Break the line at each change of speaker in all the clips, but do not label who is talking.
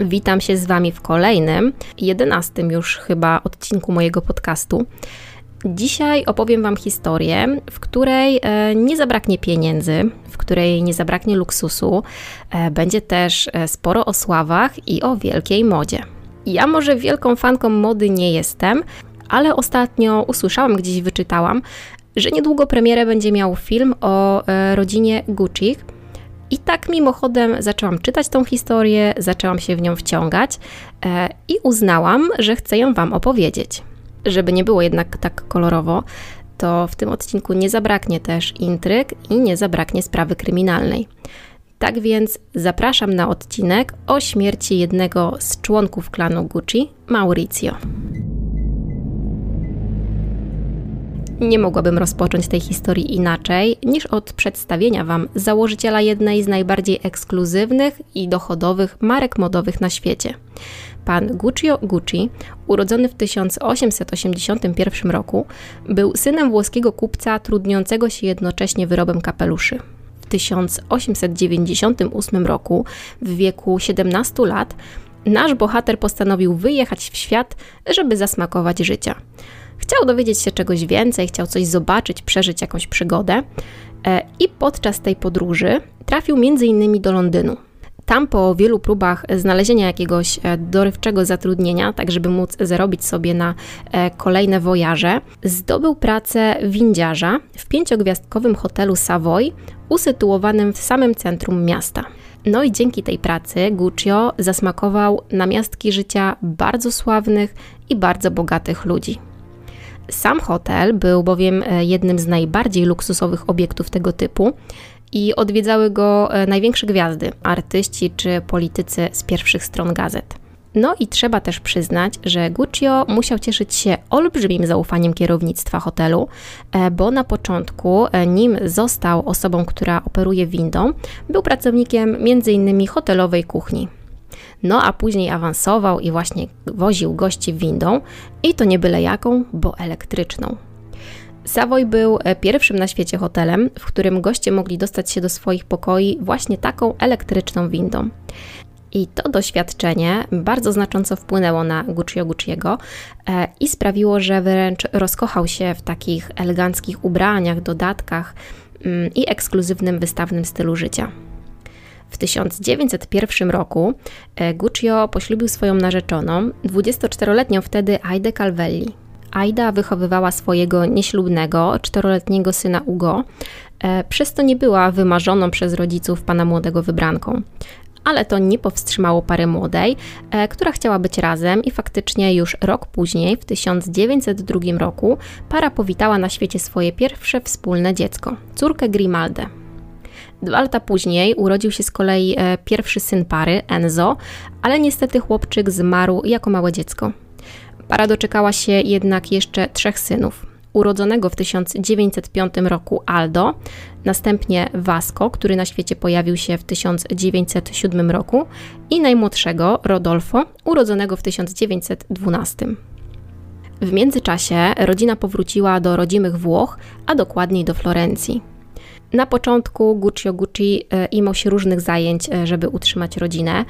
Witam się z Wami w kolejnym, jedenastym już chyba odcinku mojego podcastu. Dzisiaj opowiem Wam historię, w której e, nie zabraknie pieniędzy, w której nie zabraknie luksusu. E, będzie też e, sporo o sławach i o wielkiej modzie. Ja może wielką fanką mody nie jestem, ale ostatnio usłyszałam, gdzieś wyczytałam, że niedługo premierę będzie miał film o rodzinie Gucci. I tak mimochodem zaczęłam czytać tą historię, zaczęłam się w nią wciągać i uznałam, że chcę ją Wam opowiedzieć. Żeby nie było jednak tak kolorowo, to w tym odcinku nie zabraknie też intryg i nie zabraknie sprawy kryminalnej. Tak więc zapraszam na odcinek o śmierci jednego z członków klanu Gucci, Maurizio. Nie mogłabym rozpocząć tej historii inaczej niż od przedstawienia Wam założyciela jednej z najbardziej ekskluzywnych i dochodowych marek modowych na świecie. Pan Guccio Gucci, urodzony w 1881 roku, był synem włoskiego kupca trudniącego się jednocześnie wyrobem kapeluszy. W 1898 roku, w wieku 17 lat, nasz bohater postanowił wyjechać w świat, żeby zasmakować życia. Chciał dowiedzieć się czegoś więcej, chciał coś zobaczyć, przeżyć jakąś przygodę e, i podczas tej podróży trafił m.in. do Londynu. Tam po wielu próbach znalezienia jakiegoś e, dorywczego zatrudnienia, tak żeby móc zarobić sobie na e, kolejne wojaże, zdobył pracę windziarza w pięciogwiazdkowym hotelu Savoy, usytuowanym w samym centrum miasta. No i dzięki tej pracy Guccio zasmakował namiastki życia bardzo sławnych i bardzo bogatych ludzi. Sam hotel był bowiem e, jednym z najbardziej luksusowych obiektów tego typu i odwiedzały go e, największe gwiazdy, artyści czy politycy z pierwszych stron gazet. No i trzeba też przyznać, że Guccio musiał cieszyć się olbrzymim zaufaniem kierownictwa hotelu, e, bo na początku, nim został osobą, która operuje windą, był pracownikiem m.in. hotelowej kuchni. No a później awansował i właśnie woził gości windą i to nie byle jaką, bo elektryczną. Savoy był e, pierwszym na świecie hotelem, w którym goście mogli dostać się do swoich pokoi właśnie taką elektryczną windą. I to doświadczenie bardzo znacząco wpłynęło na Guccio Gucciego e, i sprawiło, że wręcz rozkochał się w takich eleganckich ubraniach, dodatkach mm, i ekskluzywnym wystawnym stylu życia. W 1901 roku e, Guccio poślubił swoją narzeczoną, 24-letnią wtedy Aidę Calvelli. Aida wychowywała swojego nieślubnego, czteroletniego syna Ugo, e, przez to nie była wymarzoną przez rodziców pana młodego wybranką. Ale to nie powstrzymało pary młodej, e, która chciała być razem i faktycznie już rok później, w 1902 roku, para powitała na świecie swoje pierwsze wspólne dziecko, córkę Grimaldę. Dwa lata później urodził się z kolei e, pierwszy syn pary, Enzo, ale niestety chłopczyk zmarł jako małe dziecko. Para doczekała się jednak jeszcze trzech synów. Urodzonego w 1905 roku Aldo, następnie Vasco, który na świecie pojawił się w 1907 roku i najmłodszego Rodolfo, urodzonego w 1912. W międzyczasie rodzina powróciła do rodzimych Włoch, a dokładniej do Florencji. Na początku Guccio Gucci e, imał się różnych zajęć, e, żeby utrzymać rodzinę.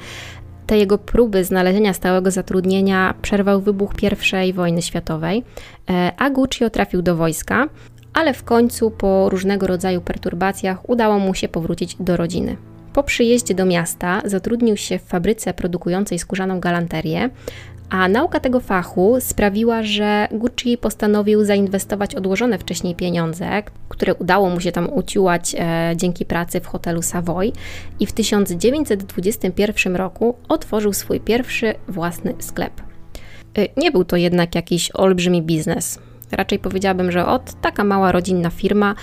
Te jego próby znalezienia stałego zatrudnienia przerwał wybuch I wojny światowej, e, a Guccio trafił do wojska, ale w końcu po różnego rodzaju perturbacjach udało mu się powrócić do rodziny. Po przyjeździe do miasta zatrudnił się w fabryce produkującej skórzaną galanterię, a nauka tego fachu sprawiła, że Gucci postanowił zainwestować odłożone wcześniej pieniądze, które udało mu się tam uciułać e, dzięki pracy w hotelu Savoy i w 1921 roku otworzył swój pierwszy własny sklep. E, nie był to jednak jakiś olbrzymi biznes. Raczej powiedziałabym, że od taka mała rodzinna firma,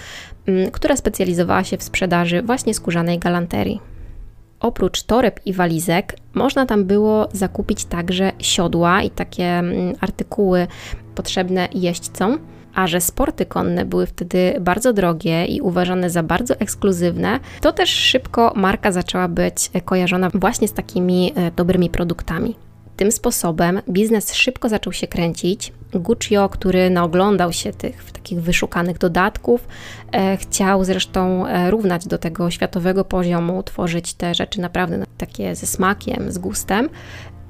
m, mm, która specjalizowała się w sprzedaży właśnie skórzanej galanterii. Oprócz toreb i walizek, można tam było zakupić także siodła i takie mm, artykuły potrzebne jeźdźcom. A że sporty konne były wtedy bardzo drogie i uważane za bardzo ekskluzywne, to też szybko marka zaczęła być kojarzona właśnie z takimi e, dobrymi produktami. Tym sposobem biznes szybko zaczął się kręcić. Guccio, który naoglądał się tych takich wyszukanych dodatków, e, chciał zresztą e, równać do tego światowego poziomu, tworzyć te rzeczy naprawdę takie ze smakiem, z gustem.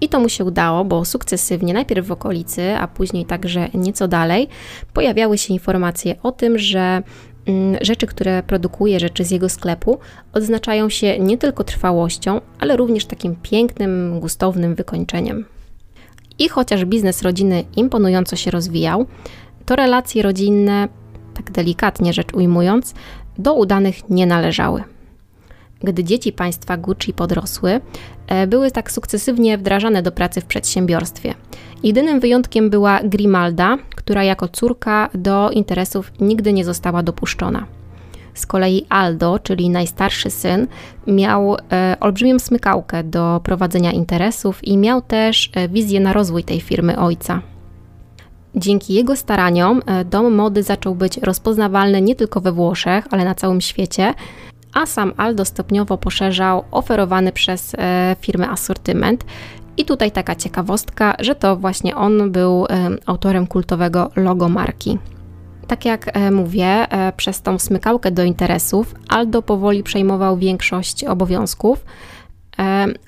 I to mu się udało, bo sukcesywnie, najpierw w okolicy, a później także nieco dalej, pojawiały się informacje o tym, że rzeczy, które produkuje, rzeczy z jego sklepu, odznaczają się nie tylko trwałością, ale również takim pięknym, gustownym wykończeniem. I chociaż biznes rodziny imponująco się rozwijał, to relacje rodzinne, tak delikatnie rzecz ujmując, do udanych nie należały gdy dzieci państwa Gucci podrosły, e, były tak sukcesywnie wdrażane do pracy w przedsiębiorstwie. Jedynym wyjątkiem była Grimalda, która jako córka do interesów nigdy nie została dopuszczona. Z kolei Aldo, czyli najstarszy syn, miał e, olbrzymią smykałkę do prowadzenia interesów i miał też e, wizję na rozwój tej firmy ojca. Dzięki jego staraniom e, dom mody zaczął być rozpoznawalny nie tylko we Włoszech, ale na całym świecie, a sam Aldo stopniowo poszerzał oferowany przez firmę asortyment. I tutaj taka ciekawostka, że to właśnie on był e, autorem kultowego logo marki. Tak jak e, mówię, przez tą smykałkę do interesów Aldo powoli przejmował większość obowiązków,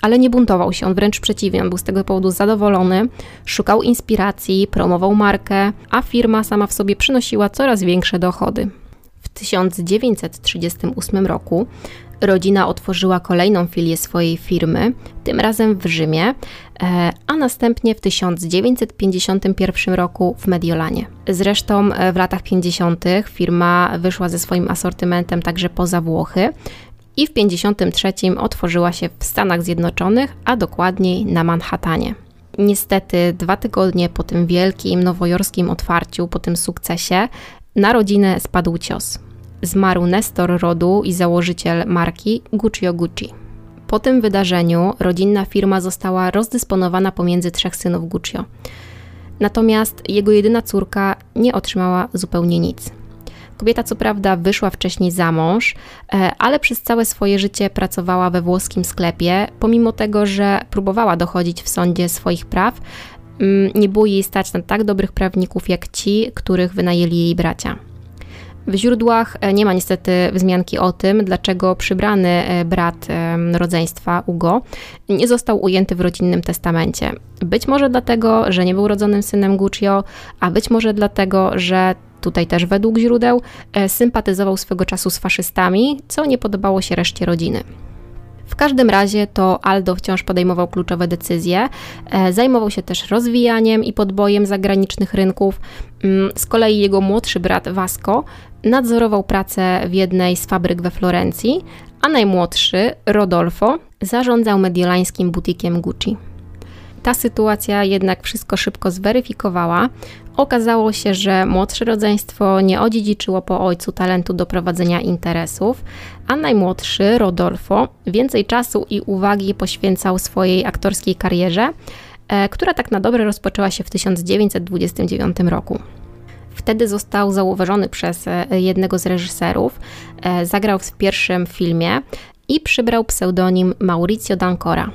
ale nie buntował się, on wręcz przeciwnie, on był z tego powodu zadowolony, szukał inspiracji, promował markę, a firma sama w sobie przynosiła coraz większe dochody. W 1938 roku rodzina otworzyła kolejną filię swojej firmy, tym razem w Rzymie, e, a następnie w 1951 roku w Mediolanie. Zresztą e, w latach 50. firma wyszła ze swoim asortymentem także poza Włochy i w 1953 otworzyła się w Stanach Zjednoczonych, a dokładniej na Manhattanie. Niestety, dwa tygodnie po tym wielkim nowojorskim otwarciu, po tym sukcesie, na rodzinę spadł cios. Zmarł Nestor rodu i założyciel marki Guccio Gucci. Po tym wydarzeniu rodzinna firma została rozdysponowana pomiędzy trzech synów Guccio. Natomiast jego jedyna córka nie otrzymała zupełnie nic. Kobieta, co prawda, wyszła wcześniej za mąż, e, ale przez całe swoje życie pracowała we włoskim sklepie, pomimo tego, że próbowała dochodzić w sądzie swoich praw, nie było jej stać na tak dobrych prawników jak ci, których wynajęli jej bracia. W źródłach e, nie ma niestety wzmianki o tym, dlaczego przybrany e, brat rodzeństwa Ugo nie został ujęty w rodzinnym testamencie. Być może dlatego, że nie był rodzonym synem Guccio, a być może dlatego, że tutaj też według źródeł e, sympatyzował swego czasu z faszystami, co nie podobało się reszcie rodziny. W każdym razie to Aldo wciąż podejmował kluczowe decyzje, e, zajmował się też rozwijaniem i podbojem zagranicznych rynków. Mm, z kolei jego młodszy brat Vasco nadzorował pracę w jednej z fabryk we Florencji, a najmłodszy, Rodolfo, zarządzał mediolańskim butikiem Gucci. Ta sytuacja jednak wszystko szybko zweryfikowała. Okazało się, że młodsze rodzeństwo nie odziedziczyło po ojcu talentu do prowadzenia interesów, a najmłodszy, Rodolfo, więcej czasu i uwagi poświęcał swojej aktorskiej karierze, e, która tak na dobre rozpoczęła się w 1929 roku. Wtedy został zauważony przez e, jednego z reżyserów, e, zagrał w pierwszym filmie i przybrał pseudonim Mauricio D'Ancora.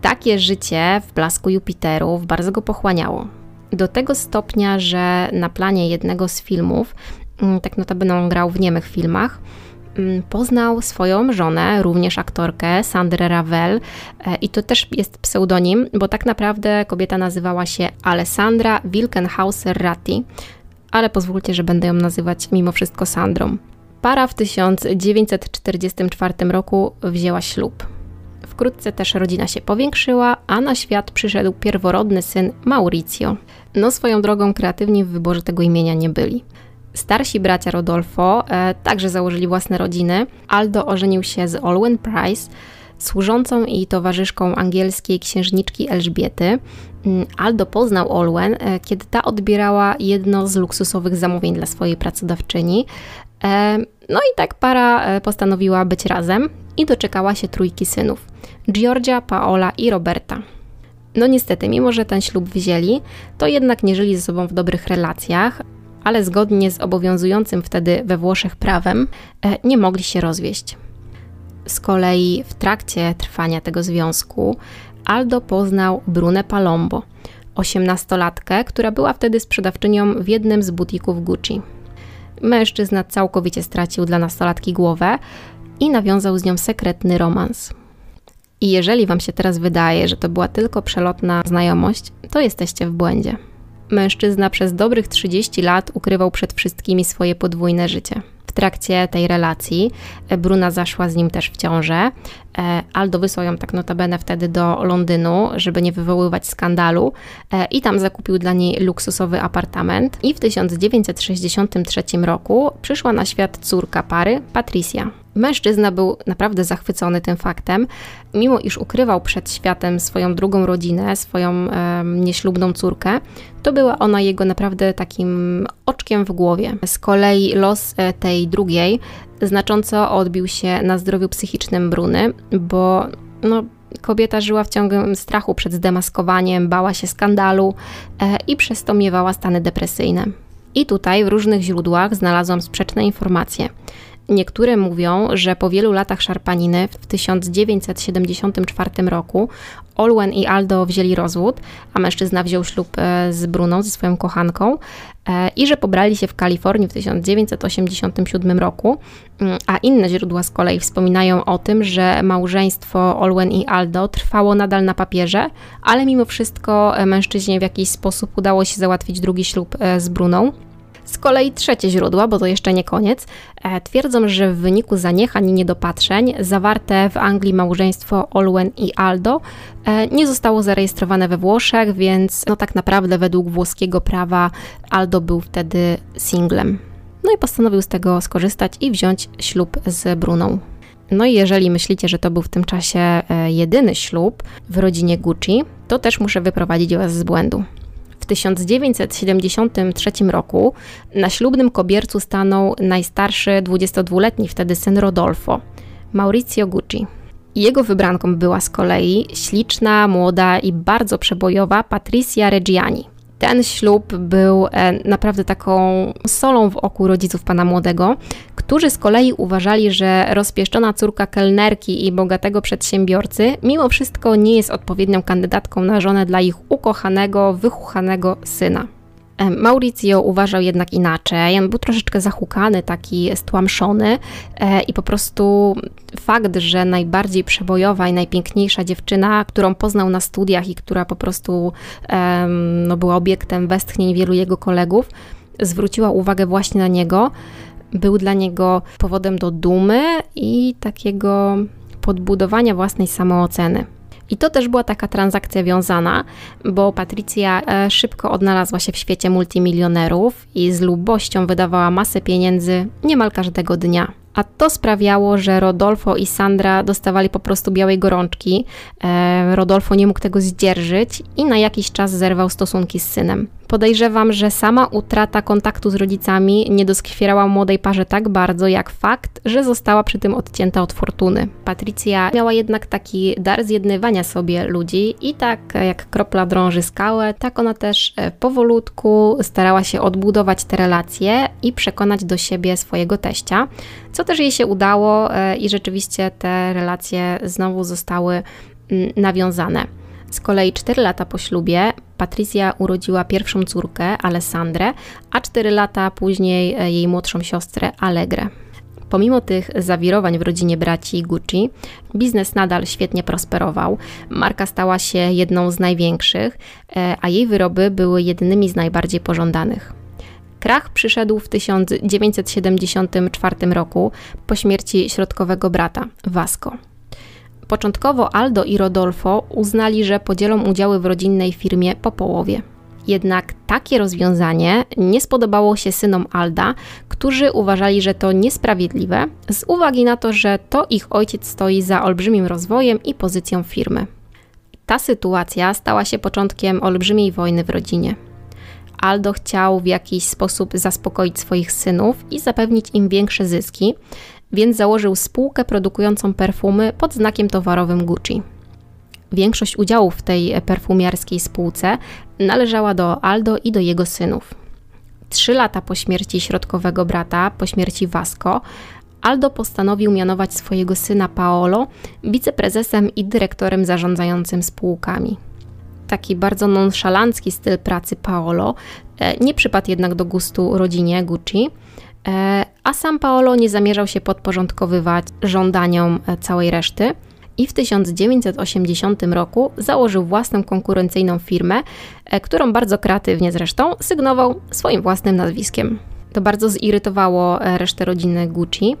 Takie życie w blasku Jupiterów bardzo go pochłaniało. Do tego stopnia, że na planie jednego z filmów, mm, tak notabene on grał w niemych filmach, poznał swoją żonę, również aktorkę, Sandrę Ravel e, i to też jest pseudonim, bo tak naprawdę kobieta nazywała się Alessandra Wilkenhauser-Ratti, ale pozwólcie, że będę ją nazywać mimo wszystko Sandrą. Para w 1944 roku wzięła ślub. Wkrótce też rodzina się powiększyła, a na świat przyszedł pierworodny syn Mauricio. No swoją drogą kreatywni w wyborze tego imienia nie byli. Starsi bracia Rodolfo e, także założyli własne rodziny. Aldo ożenił się z Olwen Price, służącą i towarzyszką angielskiej księżniczki Elżbiety. Mm, Aldo poznał Olwen, e, kiedy ta odbierała jedno z luksusowych zamówień dla swojej pracodawczyni. E, no i tak para e, postanowiła być razem i doczekała się trójki synów: Giorgia, Paola i Roberta. No niestety, mimo że ten ślub wzięli, to jednak nie żyli ze sobą w dobrych relacjach, ale zgodnie z obowiązującym wtedy we Włoszech prawem nie mogli się rozwieść. Z kolei w trakcie trwania tego związku Aldo poznał Brunę Palombo, osiemnastolatkę, która była wtedy sprzedawczynią w jednym z butików Gucci. Mężczyzna całkowicie stracił dla nastolatki głowę i nawiązał z nią sekretny romans. I jeżeli Wam się teraz wydaje, że to była tylko przelotna znajomość, to jesteście w błędzie. Mężczyzna przez dobrych 30 lat ukrywał przed wszystkimi swoje podwójne życie trakcie tej relacji Bruna zaszła z nim też w ciążę. E, Aldo wysłał ją tak notabene wtedy do Londynu, żeby nie wywoływać skandalu e, i tam zakupił dla niej luksusowy apartament. I w 1963 roku przyszła na świat córka pary, Patricia. Mężczyzna był naprawdę zachwycony tym faktem, mimo iż ukrywał przed światem swoją drugą rodzinę, swoją e, nieślubną córkę, to była ona jego naprawdę takim oczkiem w głowie. Z kolei los e, tej drugiej znacząco odbił się na zdrowiu psychicznym Bruny, bo no, kobieta żyła w ciągłym strachu przed zdemaskowaniem, bała się skandalu e, i przez to miewała stany depresyjne. I tutaj w różnych źródłach znalazłam sprzeczne informacje. Niektóre mówią, że po wielu latach szarpaniny w 1974 roku Olwen i Aldo wzięli rozwód, a mężczyzna wziął ślub e, z Bruną, ze swoją kochanką i że pobrali się w Kalifornii w 1987 roku, mm, a inne źródła z kolei wspominają o tym, że małżeństwo Olwen i Aldo trwało nadal na papierze, ale mimo wszystko e, mężczyźnie w jakiś sposób udało się załatwić drugi ślub z Bruną. Z kolei trzecie źródła, bo to jeszcze nie koniec, e, twierdzą, że w wyniku zaniechań i niedopatrzeń zawarte w Anglii małżeństwo Olwen i Aldo e, nie zostało zarejestrowane we Włoszech, więc no tak naprawdę według włoskiego prawa Aldo był wtedy singlem. No i postanowił z tego skorzystać i wziąć ślub z Bruną. No i jeżeli myślicie, że to był w tym czasie e, jedyny ślub w rodzinie Gucci, to też muszę wyprowadzić Was z błędu. 1973 roku na ślubnym kobiercu stanął najstarszy 22-letni wtedy syn Rodolfo, Maurizio Gucci. Jego wybranką była z kolei śliczna, młoda i bardzo przebojowa Patricia Reggiani. Ten ślub był e, naprawdę taką solą w oku rodziców pana młodego, którzy z kolei uważali, że rozpieszczona córka kelnerki i bogatego przedsiębiorcy mimo wszystko nie jest odpowiednią kandydatką na żonę dla ich ukochanego, wychuchanego syna. Mauricio uważał jednak inaczej. On był troszeczkę zahukany, taki stłamszony e, i po prostu fakt, że najbardziej przebojowa i najpiękniejsza dziewczyna, którą poznał na studiach i która po prostu no, była obiektem westchnień wielu jego kolegów, zwróciła uwagę właśnie na niego, był dla niego powodem do dumy i takiego podbudowania własnej samooceny. I to też była taka transakcja wiązana, bo Patrycja e, szybko odnalazła się w świecie multimilionerów i z lubością wydawała masę pieniędzy niemal każdego dnia. A to sprawiało, że Rodolfo i Sandra dostawali po prostu białej gorączki. E, Rodolfo nie mógł tego zdzierżyć i na jakiś czas zerwał stosunki z synem. Podejrzewam, że sama utrata kontaktu z rodzicami nie doskwierała młodej parze tak bardzo, jak fakt, że została przy tym odcięta od fortuny. Patrycja miała jednak taki dar zjednywania sobie ludzi i tak jak kropla drąży skałę, tak ona też e, powolutku starała się odbudować te relacje i przekonać do siebie swojego teścia, co też jej się udało e, i rzeczywiście te relacje znowu zostały mm, nawiązane. Z kolei 4 lata po ślubie Patricia urodziła pierwszą córkę, Alessandrę, a 4 lata później e, jej młodszą siostrę, Allegre. Pomimo tych zawirowań w rodzinie braci Gucci, biznes nadal świetnie prosperował. Marka stała się jedną z największych, e, a jej wyroby były jednymi z najbardziej pożądanych. Krach przyszedł w 1974 roku po śmierci środkowego brata, Vasco. Początkowo Aldo i Rodolfo uznali, że podzielą udziały w rodzinnej firmie po połowie. Jednak takie rozwiązanie nie spodobało się synom Alda, którzy uważali, że to niesprawiedliwe, z uwagi na to, że to ich ojciec stoi za olbrzymim rozwojem i pozycją firmy. Ta sytuacja stała się początkiem olbrzymiej wojny w rodzinie. Aldo chciał w jakiś sposób zaspokoić swoich synów i zapewnić im większe zyski, więc założył spółkę produkującą perfumy pod znakiem towarowym Gucci. Większość udziałów w tej perfumiarskiej spółce należała do Aldo i do jego synów. Trzy lata po śmierci środkowego brata, po śmierci Vasco, Aldo postanowił mianować swojego syna Paolo wiceprezesem i dyrektorem zarządzającym spółkami. Taki bardzo nonszalancki styl pracy Paolo e, nie przypadł jednak do gustu rodzinie Gucci, e, a sam Paolo nie zamierzał się podporządkowywać żądaniom e, całej reszty i w 1980 roku założył własną konkurencyjną firmę, którą bardzo kreatywnie zresztą sygnował swoim własnym nazwiskiem. To bardzo zirytowało resztę rodziny Gucci,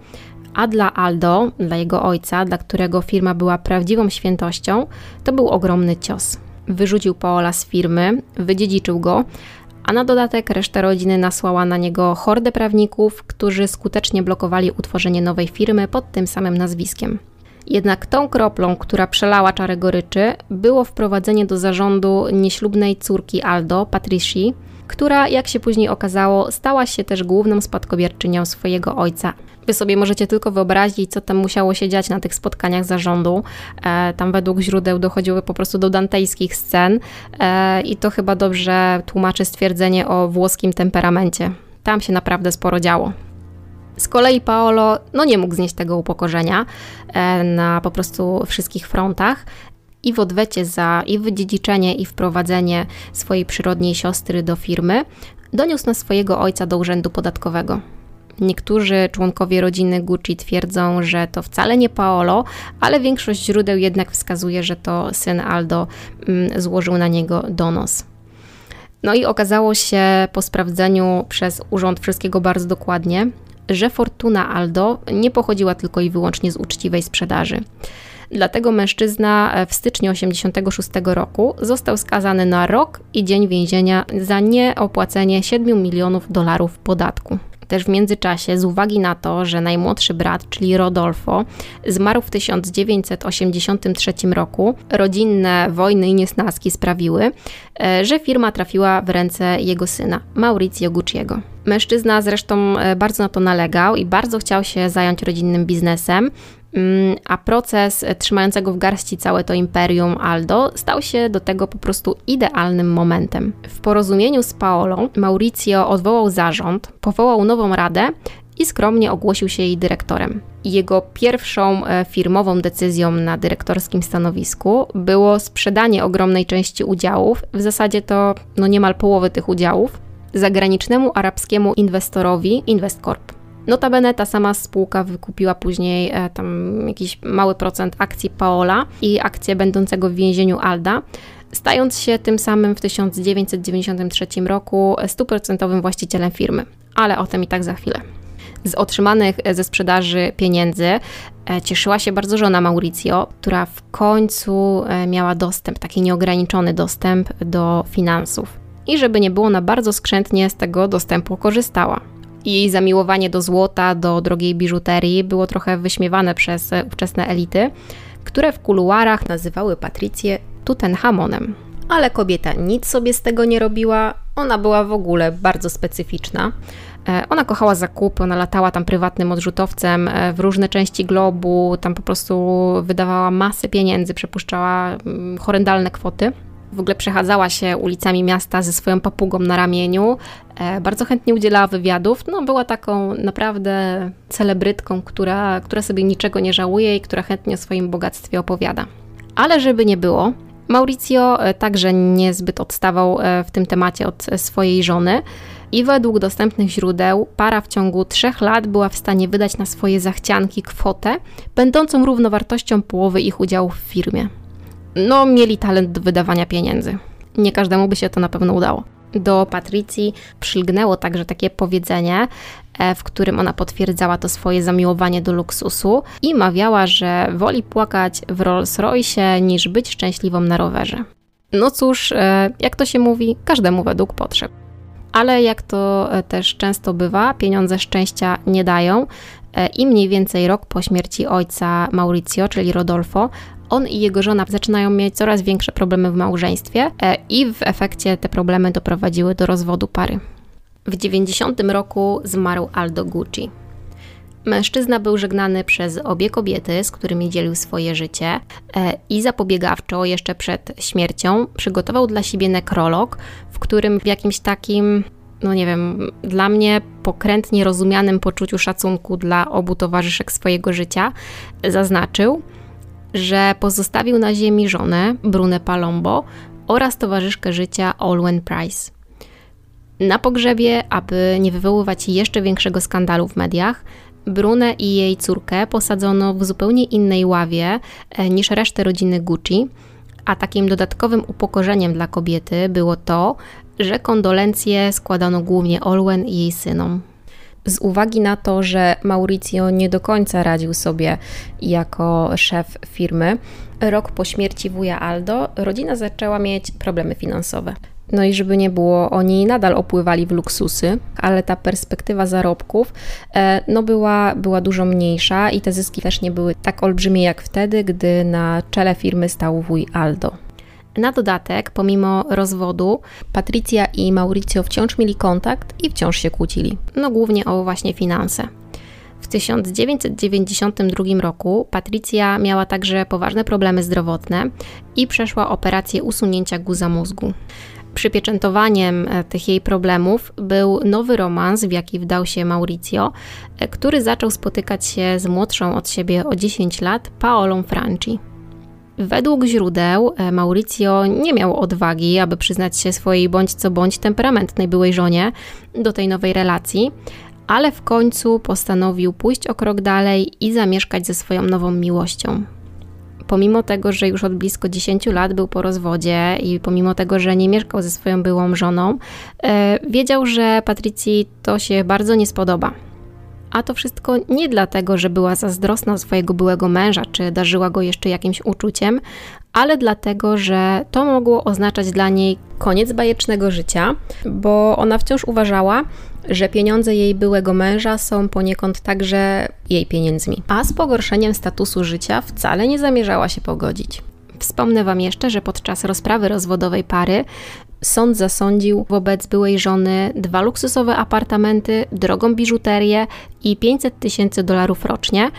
a dla Aldo, dla jego ojca, dla którego firma była prawdziwą świętością, to był ogromny cios. Wyrzucił Paola z firmy, wydziedziczył go, a na dodatek reszta rodziny nasłała na niego hordę prawników, którzy skutecznie blokowali utworzenie nowej firmy pod tym samym nazwiskiem. Jednak tą kroplą, która przelała czarę goryczy, było wprowadzenie do zarządu nieślubnej córki Aldo, Patrici, która, jak się później okazało, stała się też główną spadkobierczynią swojego ojca. Wy sobie możecie tylko wyobrazić, co tam musiało się dziać na tych spotkaniach zarządu. E, tam według źródeł dochodziły po prostu do dantejskich scen e, i to chyba dobrze tłumaczy stwierdzenie o włoskim temperamencie. Tam się naprawdę sporo działo. Z kolei Paolo no nie mógł znieść tego upokorzenia e, na po prostu wszystkich frontach i w odwecie za i wydziedziczenie i wprowadzenie swojej przyrodniej siostry do firmy doniósł na swojego ojca do urzędu podatkowego. Niektórzy członkowie rodziny Gucci twierdzą, że to wcale nie Paolo, ale większość źródeł jednak wskazuje, że to syn Aldo mm, złożył na niego donos. No i okazało się po sprawdzeniu przez urząd wszystkiego bardzo dokładnie, że fortuna Aldo nie pochodziła tylko i wyłącznie z uczciwej sprzedaży. Dlatego mężczyzna w styczniu 1986 roku został skazany na rok i dzień więzienia za nieopłacenie 7 milionów dolarów podatku. Też w międzyczasie, z uwagi na to, że najmłodszy brat, czyli Rodolfo, zmarł w 1983 roku, rodzinne wojny i niesnaski sprawiły, e, że firma trafiła w ręce jego syna, Maurizio Gucciego. Mężczyzna zresztą e, bardzo na to nalegał i bardzo chciał się zająć rodzinnym biznesem, a proces trzymającego w garści całe to imperium Aldo stał się do tego po prostu idealnym momentem. W porozumieniu z Paolą Mauricio odwołał zarząd, powołał nową radę i skromnie ogłosił się jej dyrektorem. Jego pierwszą e, firmową decyzją na dyrektorskim stanowisku było sprzedanie ogromnej części udziałów, w zasadzie to no niemal połowy tych udziałów, zagranicznemu arabskiemu inwestorowi Investcorp. Notabene ta sama spółka wykupiła później e, tam jakiś mały procent akcji Paola i akcje będącego w więzieniu Alda, stając się tym samym w 1993 roku stuprocentowym właścicielem firmy. Ale o tym i tak za chwilę. Z otrzymanych e, ze sprzedaży pieniędzy e, cieszyła się bardzo żona Mauricio, która w końcu miała dostęp, taki nieograniczony dostęp do finansów. I żeby nie było, ona bardzo skrzętnie z tego dostępu korzystała. Jej zamiłowanie do złota, do drogiej biżuterii było trochę wyśmiewane przez ówczesne elity, które w kuluarach nazywały Patrycję Tutenhamonem. Ale kobieta nic sobie z tego nie robiła, ona była w ogóle bardzo specyficzna. E, ona kochała zakupy, ona latała tam prywatnym odrzutowcem e, w różne części globu, tam po prostu wydawała masę pieniędzy, przepuszczała mm, horrendalne kwoty. W ogóle przechadzała się ulicami miasta ze swoją papugą na ramieniu, e, bardzo chętnie udzielała wywiadów. No, była taką naprawdę celebrytką, która, która sobie niczego nie żałuje i która chętnie o swoim bogactwie opowiada. Ale żeby nie było, Mauricio e, także niezbyt odstawał e, w tym temacie od swojej żony i według dostępnych źródeł para w ciągu trzech lat była w stanie wydać na swoje zachcianki kwotę będącą równowartością połowy ich udziałów w firmie no, mieli talent do wydawania pieniędzy. Nie każdemu by się to na pewno udało. Do Patrycji przylgnęło także takie powiedzenie, e, w którym ona potwierdzała to swoje zamiłowanie do luksusu i mawiała, że woli płakać w Rolls Royce niż być szczęśliwą na rowerze. No cóż, e, jak to się mówi, każdemu według potrzeb. Ale jak to e, też często bywa, pieniądze szczęścia nie dają. I mniej więcej rok po śmierci ojca Mauricio, czyli Rodolfo, on i jego żona zaczynają mieć coraz większe problemy w małżeństwie e, i w efekcie te problemy doprowadziły do rozwodu pary. W 90 roku zmarł Aldo Gucci. Mężczyzna był żegnany przez obie kobiety, z którymi dzielił swoje życie e, i zapobiegawczo jeszcze przed śmiercią przygotował dla siebie nekrolog, w którym w jakimś takim no nie wiem, dla mnie pokrętnie rozumianym poczuciu szacunku dla obu towarzyszek swojego życia, zaznaczył, że pozostawił na ziemi żonę, Brunę Palombo, oraz towarzyszkę życia Olwen Price. Na pogrzebie, aby nie wywoływać jeszcze większego skandalu w mediach, Brunę i jej córkę posadzono w zupełnie innej ławie e, niż resztę rodziny Gucci, a takim dodatkowym upokorzeniem dla kobiety było to, że kondolencje składano głównie Olwen i jej synom. Z uwagi na to, że Mauricio nie do końca radził sobie jako szef firmy, rok po śmierci wuja Aldo, rodzina zaczęła mieć problemy finansowe. No i żeby nie było, oni nadal opływali w luksusy, ale ta perspektywa zarobków e, no była, była dużo mniejsza i te zyski też nie były tak olbrzymie jak wtedy, gdy na czele firmy stał wuj Aldo. Na dodatek, pomimo rozwodu, Patricia i Mauricio wciąż mieli kontakt i wciąż się kłócili. No głównie o właśnie finanse. W 1992 roku Patricia miała także poważne problemy zdrowotne i przeszła operację usunięcia guza mózgu. Przypieczętowaniem e, tych jej problemów był nowy romans, w jaki wdał się Mauricio, e, który zaczął spotykać się z młodszą od siebie o 10 lat Paolą Franci. Według źródeł e, Mauricio nie miał odwagi, aby przyznać się swojej bądź co bądź temperamentnej byłej żonie do tej nowej relacji, ale w końcu postanowił pójść o krok dalej i zamieszkać ze swoją nową miłością. Pomimo tego, że już od blisko 10 lat był po rozwodzie i pomimo tego, że nie mieszkał ze swoją byłą żoną, e, wiedział, że Patrycji to się bardzo nie spodoba. A to wszystko nie dlatego, że była zazdrosna swojego byłego męża, czy darzyła go jeszcze jakimś uczuciem, ale dlatego, że to mogło oznaczać dla niej koniec bajecznego życia, bo ona wciąż uważała, że pieniądze jej byłego męża są poniekąd także jej pieniędzmi, a z pogorszeniem statusu życia wcale nie zamierzała się pogodzić. Wspomnę Wam jeszcze, że podczas rozprawy rozwodowej pary sąd zasądził wobec byłej żony dwa luksusowe apartamenty, drogą biżuterię i 500 tysięcy dolarów rocznie,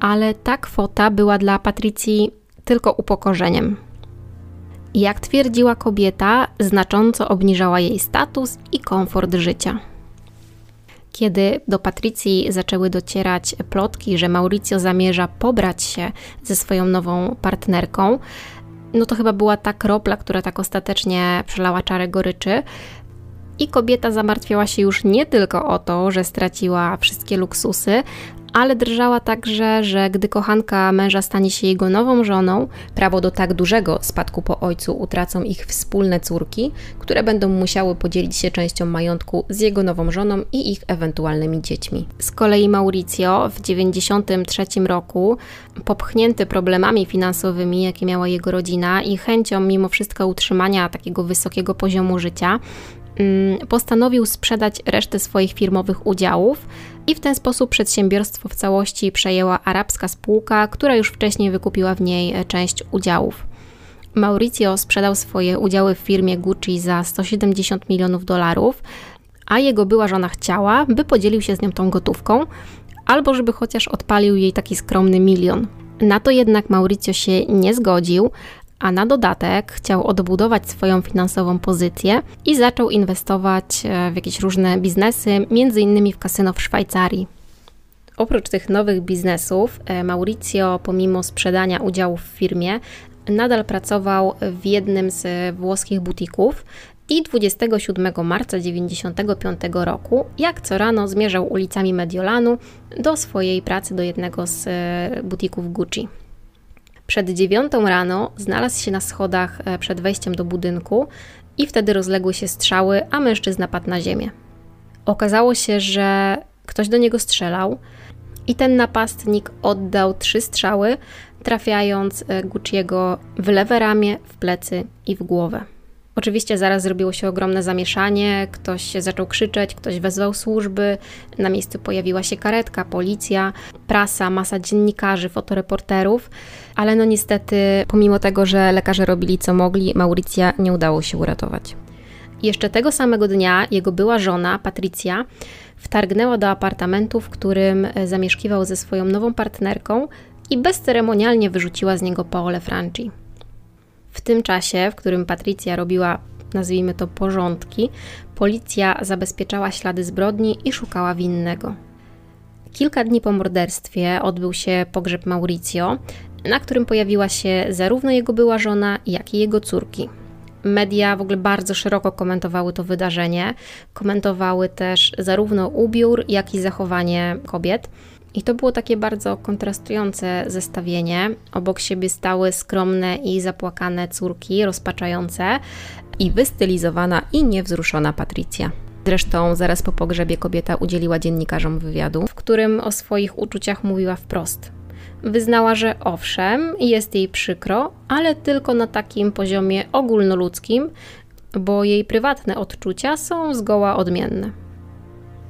ale ta kwota była dla Patrycji tylko upokorzeniem. Jak twierdziła kobieta, znacząco obniżała jej status i komfort życia. Kiedy do Patrycji zaczęły docierać plotki, że Mauricio zamierza pobrać się ze swoją nową partnerką, no to chyba była ta kropla, która tak ostatecznie przelała czarę goryczy. I kobieta zamartwiała się już nie tylko o to, że straciła wszystkie luksusy, ale drżała także, że gdy kochanka męża stanie się jego nową żoną, prawo do tak dużego spadku po ojcu utracą ich wspólne córki, które będą musiały podzielić się częścią majątku z jego nową żoną i ich ewentualnymi dziećmi. Z kolei Mauricio w 1993 roku, popchnięty problemami finansowymi, jakie miała jego rodzina i chęcią mimo wszystko utrzymania takiego wysokiego poziomu życia, postanowił sprzedać resztę swoich firmowych udziałów i w ten sposób przedsiębiorstwo w całości przejęła arabska spółka, która już wcześniej wykupiła w niej e, część udziałów. Mauricio sprzedał swoje udziały w firmie Gucci za 170 milionów dolarów, a jego była żona chciała, by podzielił się z nią tą gotówką, albo żeby chociaż odpalił jej taki skromny milion. Na to jednak Mauricio się nie zgodził, a na dodatek chciał odbudować swoją finansową pozycję i zaczął inwestować e, w jakieś różne biznesy, między innymi w kasyno w Szwajcarii. Oprócz tych nowych biznesów, e, Mauricio, pomimo sprzedania udziałów w firmie, nadal pracował w jednym z włoskich butików i 27 marca 1995 roku, jak co rano, zmierzał ulicami Mediolanu do swojej pracy do jednego z e, butików Gucci. Przed dziewiątą rano znalazł się na schodach e, przed wejściem do budynku i wtedy rozległy się strzały, a mężczyzna padł na ziemię. Okazało się, że ktoś do niego strzelał i ten napastnik oddał trzy strzały, trafiając e, Gucciego w lewe ramię, w plecy i w głowę. Oczywiście zaraz zrobiło się ogromne zamieszanie, ktoś zaczął krzyczeć, ktoś wezwał służby, na miejscu pojawiła się karetka, policja, prasa, masa dziennikarzy, fotoreporterów, ale no niestety, pomimo tego, że lekarze robili co mogli, Mauricja nie udało się uratować. Jeszcze tego samego dnia jego była żona, Patricia, wtargnęła do apartamentu, w którym zamieszkiwał ze swoją nową partnerką i bezceremonialnie wyrzuciła z niego Paole Franci. W tym czasie, w którym Patricia robiła nazwijmy to porządki, policja zabezpieczała ślady zbrodni i szukała winnego. Kilka dni po morderstwie odbył się pogrzeb Mauricio, na którym pojawiła się zarówno jego była żona, jak i jego córki. Media w ogóle bardzo szeroko komentowały to wydarzenie, komentowały też zarówno ubiór, jak i zachowanie kobiet. I to było takie bardzo kontrastujące zestawienie. Obok siebie stały skromne i zapłakane córki, rozpaczające, i wystylizowana i niewzruszona Patrycja. Zresztą zaraz po pogrzebie kobieta udzieliła dziennikarzom wywiadu, w którym o swoich uczuciach mówiła wprost. Wyznała, że owszem, jest jej przykro, ale tylko na takim poziomie ogólnoludzkim, bo jej prywatne odczucia są zgoła odmienne.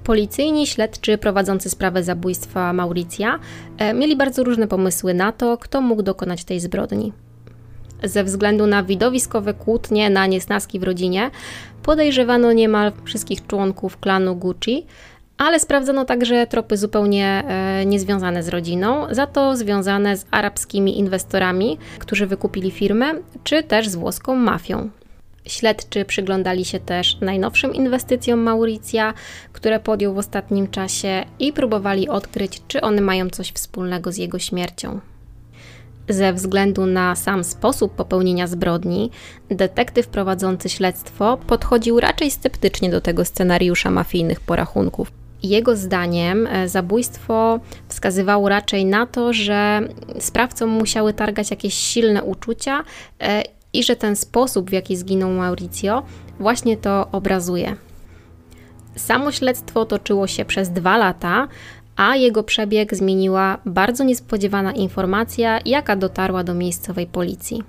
Policyjni śledczy prowadzący sprawę zabójstwa Mauricja e, mieli bardzo różne pomysły na to, kto mógł dokonać tej zbrodni. Ze względu na widowiskowe kłótnie na niesnaski w rodzinie, podejrzewano niemal wszystkich członków klanu Gucci, ale sprawdzono także tropy zupełnie e, niezwiązane z rodziną, za to związane z arabskimi inwestorami, którzy wykupili firmę, czy też z włoską mafią. Śledczy przyglądali się też najnowszym inwestycjom Mauricja, które podjął w ostatnim czasie i próbowali odkryć, czy one mają coś wspólnego z jego śmiercią. Ze względu na sam sposób popełnienia zbrodni, detektyw prowadzący śledztwo podchodził raczej sceptycznie do tego scenariusza mafijnych porachunków. Jego zdaniem e, zabójstwo wskazywało raczej na to, że sprawcom musiały targać jakieś silne uczucia e, i że ten sposób, w jaki zginął Mauricio, właśnie to obrazuje. Samo śledztwo toczyło się przez dwa lata, a jego przebieg zmieniła bardzo niespodziewana informacja, jaka dotarła do miejscowej policji.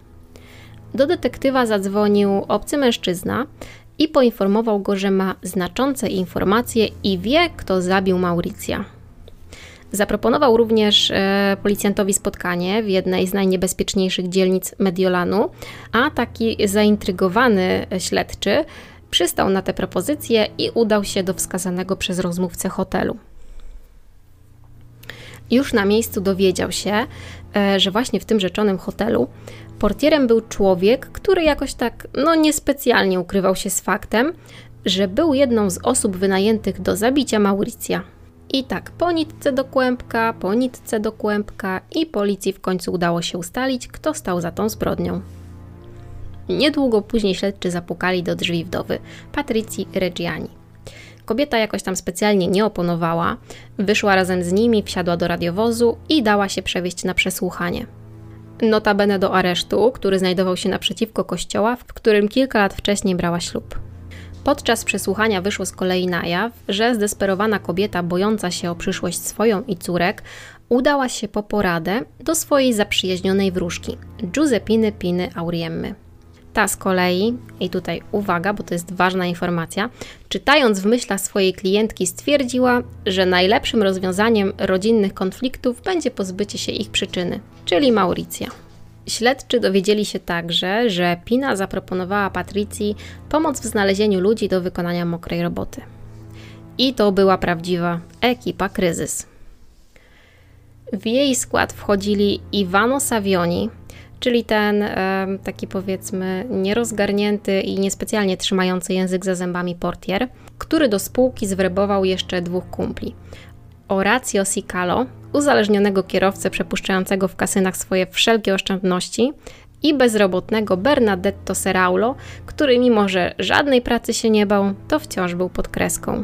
Do detektywa zadzwonił obcy mężczyzna i poinformował go, że ma znaczące informacje i wie, kto zabił Mauricja. Zaproponował również e, policjantowi spotkanie w jednej z najniebezpieczniejszych dzielnic Mediolanu, a taki zaintrygowany śledczy przystał na tę propozycję i udał się do wskazanego przez rozmówcę hotelu. Już na miejscu dowiedział się, e, że właśnie w tym rzeczonym hotelu portierem był człowiek, który jakoś tak, no niespecjalnie ukrywał się z faktem, że był jedną z osób wynajętych do zabicia Mauricja. I tak po nitce do kłębka, po nitce do kłębka i policji w końcu udało się ustalić, kto stał za tą zbrodnią. Niedługo później śledczy zapukali do drzwi wdowy, Patrycji Reggiani. Kobieta jakoś tam specjalnie nie oponowała, wyszła razem z nimi, wsiadła do radiowozu i dała się przewieźć na przesłuchanie. Notabene do aresztu, który znajdował się naprzeciwko kościoła, w którym kilka lat wcześniej brała ślub. Podczas przesłuchania wyszło z kolei na jaw, że zdesperowana kobieta, bojąca się o przyszłość swoją i córek, udała się po poradę do swojej zaprzyjaźnionej wróżki, Giuseppiny Piny Auriemmy. Ta z kolei, i tutaj uwaga, bo to jest ważna informacja, czytając w myślach swojej klientki, stwierdziła, że najlepszym rozwiązaniem rodzinnych konfliktów będzie pozbycie się ich przyczyny, czyli Mauricja. Śledczy dowiedzieli się także, że Pina zaproponowała Patrycji pomoc w znalezieniu ludzi do wykonania mokrej roboty. I to była prawdziwa ekipa kryzys. W jej skład wchodzili Ivano Savioni, czyli ten taki powiedzmy nierozgarnięty i niespecjalnie trzymający język za zębami portier, który do spółki zwerbował jeszcze dwóch kumpli. Horacio Sicalo, uzależnionego kierowcę przepuszczającego w kasynach swoje wszelkie oszczędności i bezrobotnego Bernadetto Seraulo, który mimo, że żadnej pracy się nie bał, to wciąż był pod kreską.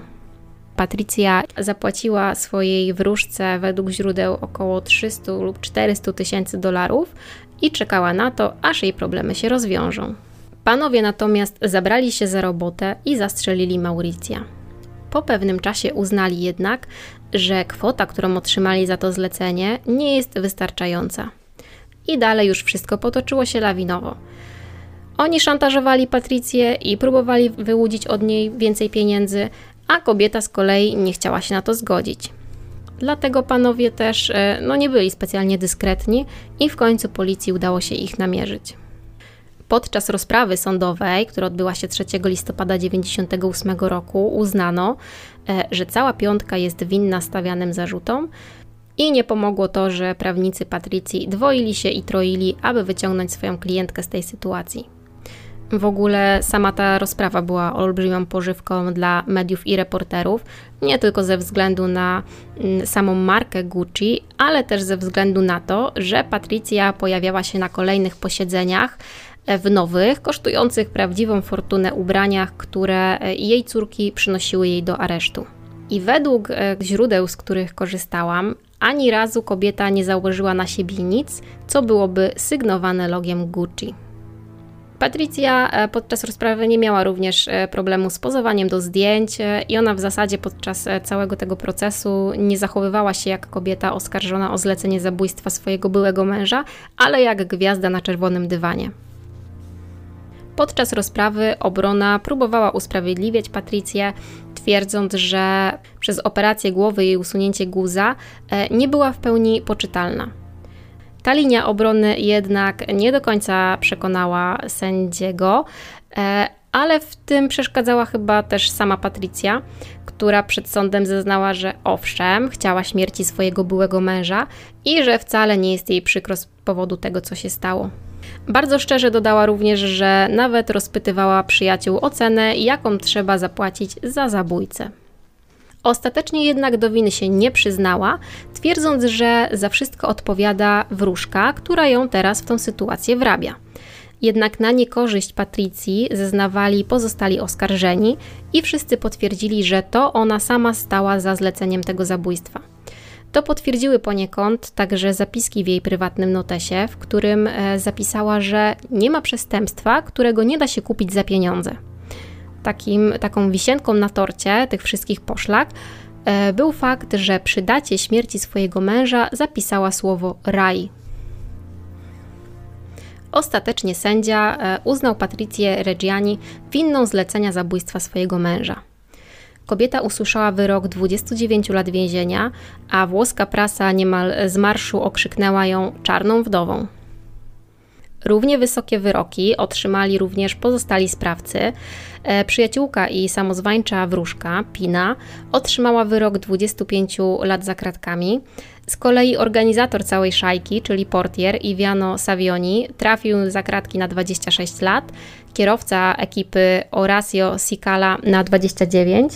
Patrycja zapłaciła swojej wróżce według źródeł około 300 lub 400 tysięcy dolarów i czekała na to, aż jej problemy się rozwiążą. Panowie natomiast zabrali się za robotę i zastrzelili Mauricja. Po pewnym czasie uznali jednak, że kwota, którą otrzymali za to zlecenie, nie jest wystarczająca. I dalej już wszystko potoczyło się lawinowo. Oni szantażowali Patrycję i próbowali wyłudzić od niej więcej pieniędzy, a kobieta z kolei nie chciała się na to zgodzić. Dlatego panowie też e, no, nie byli specjalnie dyskretni i w końcu policji udało się ich namierzyć. Podczas rozprawy sądowej, która odbyła się 3 listopada 1998 roku, uznano, e, że cała piątka jest winna stawianym zarzutom i nie pomogło to, że prawnicy Patrycji dwoili się i troili, aby wyciągnąć swoją klientkę z tej sytuacji. W ogóle sama ta rozprawa była olbrzymią pożywką dla mediów i reporterów, nie tylko ze względu na mm, samą markę Gucci, ale też ze względu na to, że Patricia pojawiała się na kolejnych posiedzeniach w nowych, kosztujących prawdziwą fortunę ubraniach, które e, jej córki przynosiły jej do aresztu. I według e, źródeł, z których korzystałam, ani razu kobieta nie założyła na siebie nic, co byłoby sygnowane logiem Gucci. Patricia e, podczas rozprawy nie miała również problemu z pozowaniem do zdjęć i ona w zasadzie podczas całego tego procesu nie zachowywała się jak kobieta oskarżona o zlecenie zabójstwa swojego byłego męża, ale jak gwiazda na czerwonym dywanie. Podczas rozprawy obrona próbowała usprawiedliwiać Patrycję, twierdząc, że przez operację głowy i usunięcie guza nie była w pełni poczytalna. Ta linia obrony jednak nie do końca przekonała sędziego, e, ale w tym przeszkadzała chyba też sama Patrycja, która przed sądem zeznała, że owszem, chciała śmierci swojego byłego męża i że wcale nie jest jej przykro z powodu tego, co się stało. Bardzo szczerze dodała również, że nawet rozpytywała przyjaciół o cenę, jaką trzeba zapłacić za zabójcę. Ostatecznie jednak do winy się nie przyznała, twierdząc, że za wszystko odpowiada wróżka, która ją teraz w tą sytuację wrabia. Jednak na niekorzyść Patrycji zeznawali pozostali oskarżeni i wszyscy potwierdzili, że to ona sama stała za zleceniem tego zabójstwa. To potwierdziły poniekąd także zapiski w jej prywatnym notesie, w którym e, zapisała, że nie ma przestępstwa, którego nie da się kupić za pieniądze takim, taką wisienką na torcie tych wszystkich poszlak e, był fakt, że przy dacie śmierci swojego męża zapisała słowo raj. Ostatecznie sędzia e, uznał Patrycję Reggiani winną zlecenia zabójstwa swojego męża. Kobieta usłyszała wyrok 29 lat więzienia, a włoska prasa niemal z marszu okrzyknęła ją czarną wdową. Równie wysokie wyroki otrzymali również pozostali sprawcy. E, przyjaciółka i samozwańcza wróżka, Pina, otrzymała wyrok 25 lat za kratkami. Z kolei organizator całej szajki, czyli portier Iviano Savioni, trafił za kratki na 26 lat, kierowca ekipy Horacio Sicala na 29,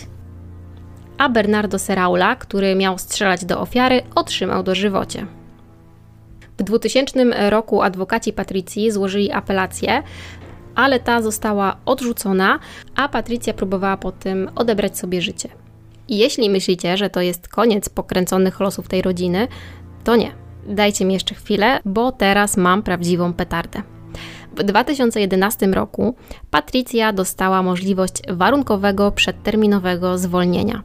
a Bernardo Seraula, który miał strzelać do ofiary, otrzymał dożywocie. W 2000 roku adwokaci Patrycji złożyli apelację, ale ta została odrzucona, a Patrycja próbowała po tym odebrać sobie życie. I jeśli myślicie, że to jest koniec pokręconych losów tej rodziny, to nie. Dajcie mi jeszcze chwilę, bo teraz mam prawdziwą petardę. W 2011 roku Patrycja dostała możliwość warunkowego przedterminowego zwolnienia.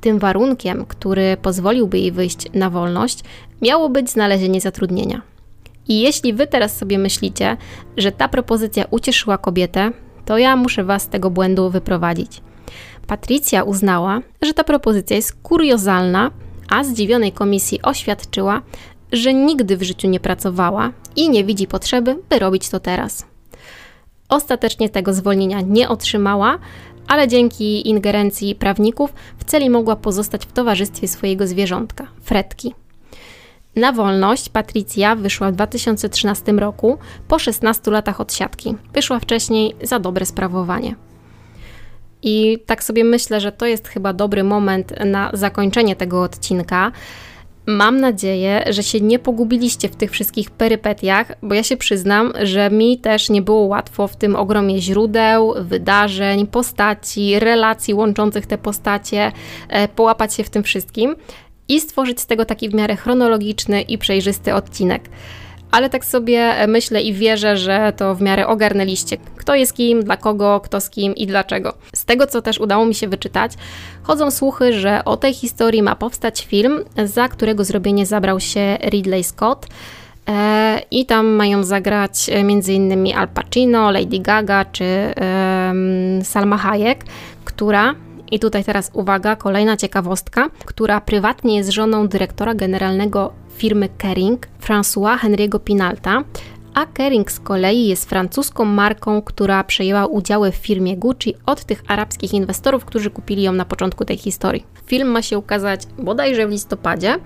Tym warunkiem, który pozwoliłby jej wyjść na wolność, miało być znalezienie zatrudnienia. I jeśli wy teraz sobie myślicie, że ta propozycja ucieszyła kobietę, to ja muszę was z tego błędu wyprowadzić. Patrycja uznała, że ta propozycja jest kuriozalna, a zdziwionej komisji oświadczyła, że nigdy w życiu nie pracowała i nie widzi potrzeby, by robić to teraz. Ostatecznie tego zwolnienia nie otrzymała, ale dzięki ingerencji prawników w celi mogła pozostać w towarzystwie swojego zwierzątka, Fredki. Na wolność Patricja wyszła w 2013 roku po 16 latach odsiadki. Wyszła wcześniej za dobre sprawowanie. I tak sobie myślę, że to jest chyba dobry moment na zakończenie tego odcinka. Mam nadzieję, że się nie pogubiliście w tych wszystkich perypetiach, bo ja się przyznam, że mi też nie było łatwo w tym ogromie źródeł, wydarzeń, postaci, relacji łączących te postacie, e, połapać się w tym wszystkim i stworzyć z tego taki w miarę chronologiczny i przejrzysty odcinek. Ale tak sobie myślę i wierzę, że to w miarę ogarnęliście, kto jest kim, dla kogo, kto z kim i dlaczego. Z tego, co też udało mi się wyczytać, chodzą słuchy, że o tej historii ma powstać film, za którego zrobienie zabrał się Ridley Scott. E, I tam mają zagrać m.in. Al Pacino, Lady Gaga czy Salma Hayek, która i tutaj teraz uwaga, kolejna ciekawostka, która prywatnie jest żoną dyrektora generalnego firmy Kering, François Henry'ego Pinalta, a Kering z kolei jest francuską marką, która przejęła udziały w firmie Gucci od tych arabskich inwestorów, którzy kupili ją na początku tej historii. Film ma się ukazać bodajże w listopadzie.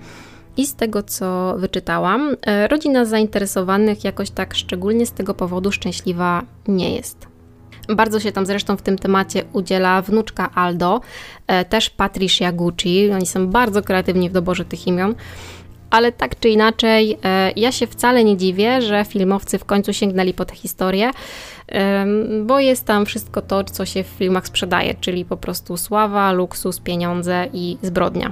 I z tego, co wyczytałam, e, rodzina zainteresowanych jakoś tak szczególnie z tego powodu szczęśliwa nie jest. Bardzo się tam zresztą w tym temacie udziela wnuczka Aldo, e, też Patricia Gucci. Oni są bardzo kreatywni w doborze tych imion. Ale tak czy inaczej, e, ja się wcale nie dziwię, że filmowcy w końcu sięgnęli po tę historię, bo jest tam wszystko to, co się w filmach sprzedaje, czyli po prostu sława, luksus, pieniądze i zbrodnia.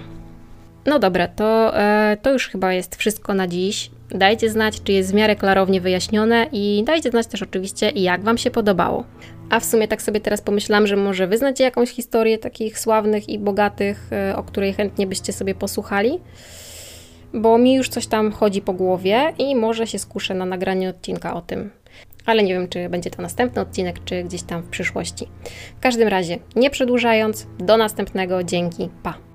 No dobra, to, e, to już chyba jest wszystko na dziś. Dajcie znać, czy jest w miarę klarownie wyjaśnione i dajcie znać też oczywiście, jak Wam się podobało. A w sumie tak sobie teraz pomyślałam, że może Wy znacie jakąś historię takich sławnych i bogatych, e, o której chętnie byście sobie posłuchali? Bo mi już coś tam chodzi po głowie i może się skuszę na nagranie odcinka o tym. Ale nie wiem, czy będzie to następny odcinek, czy gdzieś tam w przyszłości. W każdym razie, nie przedłużając, do następnego. Dzięki. Pa.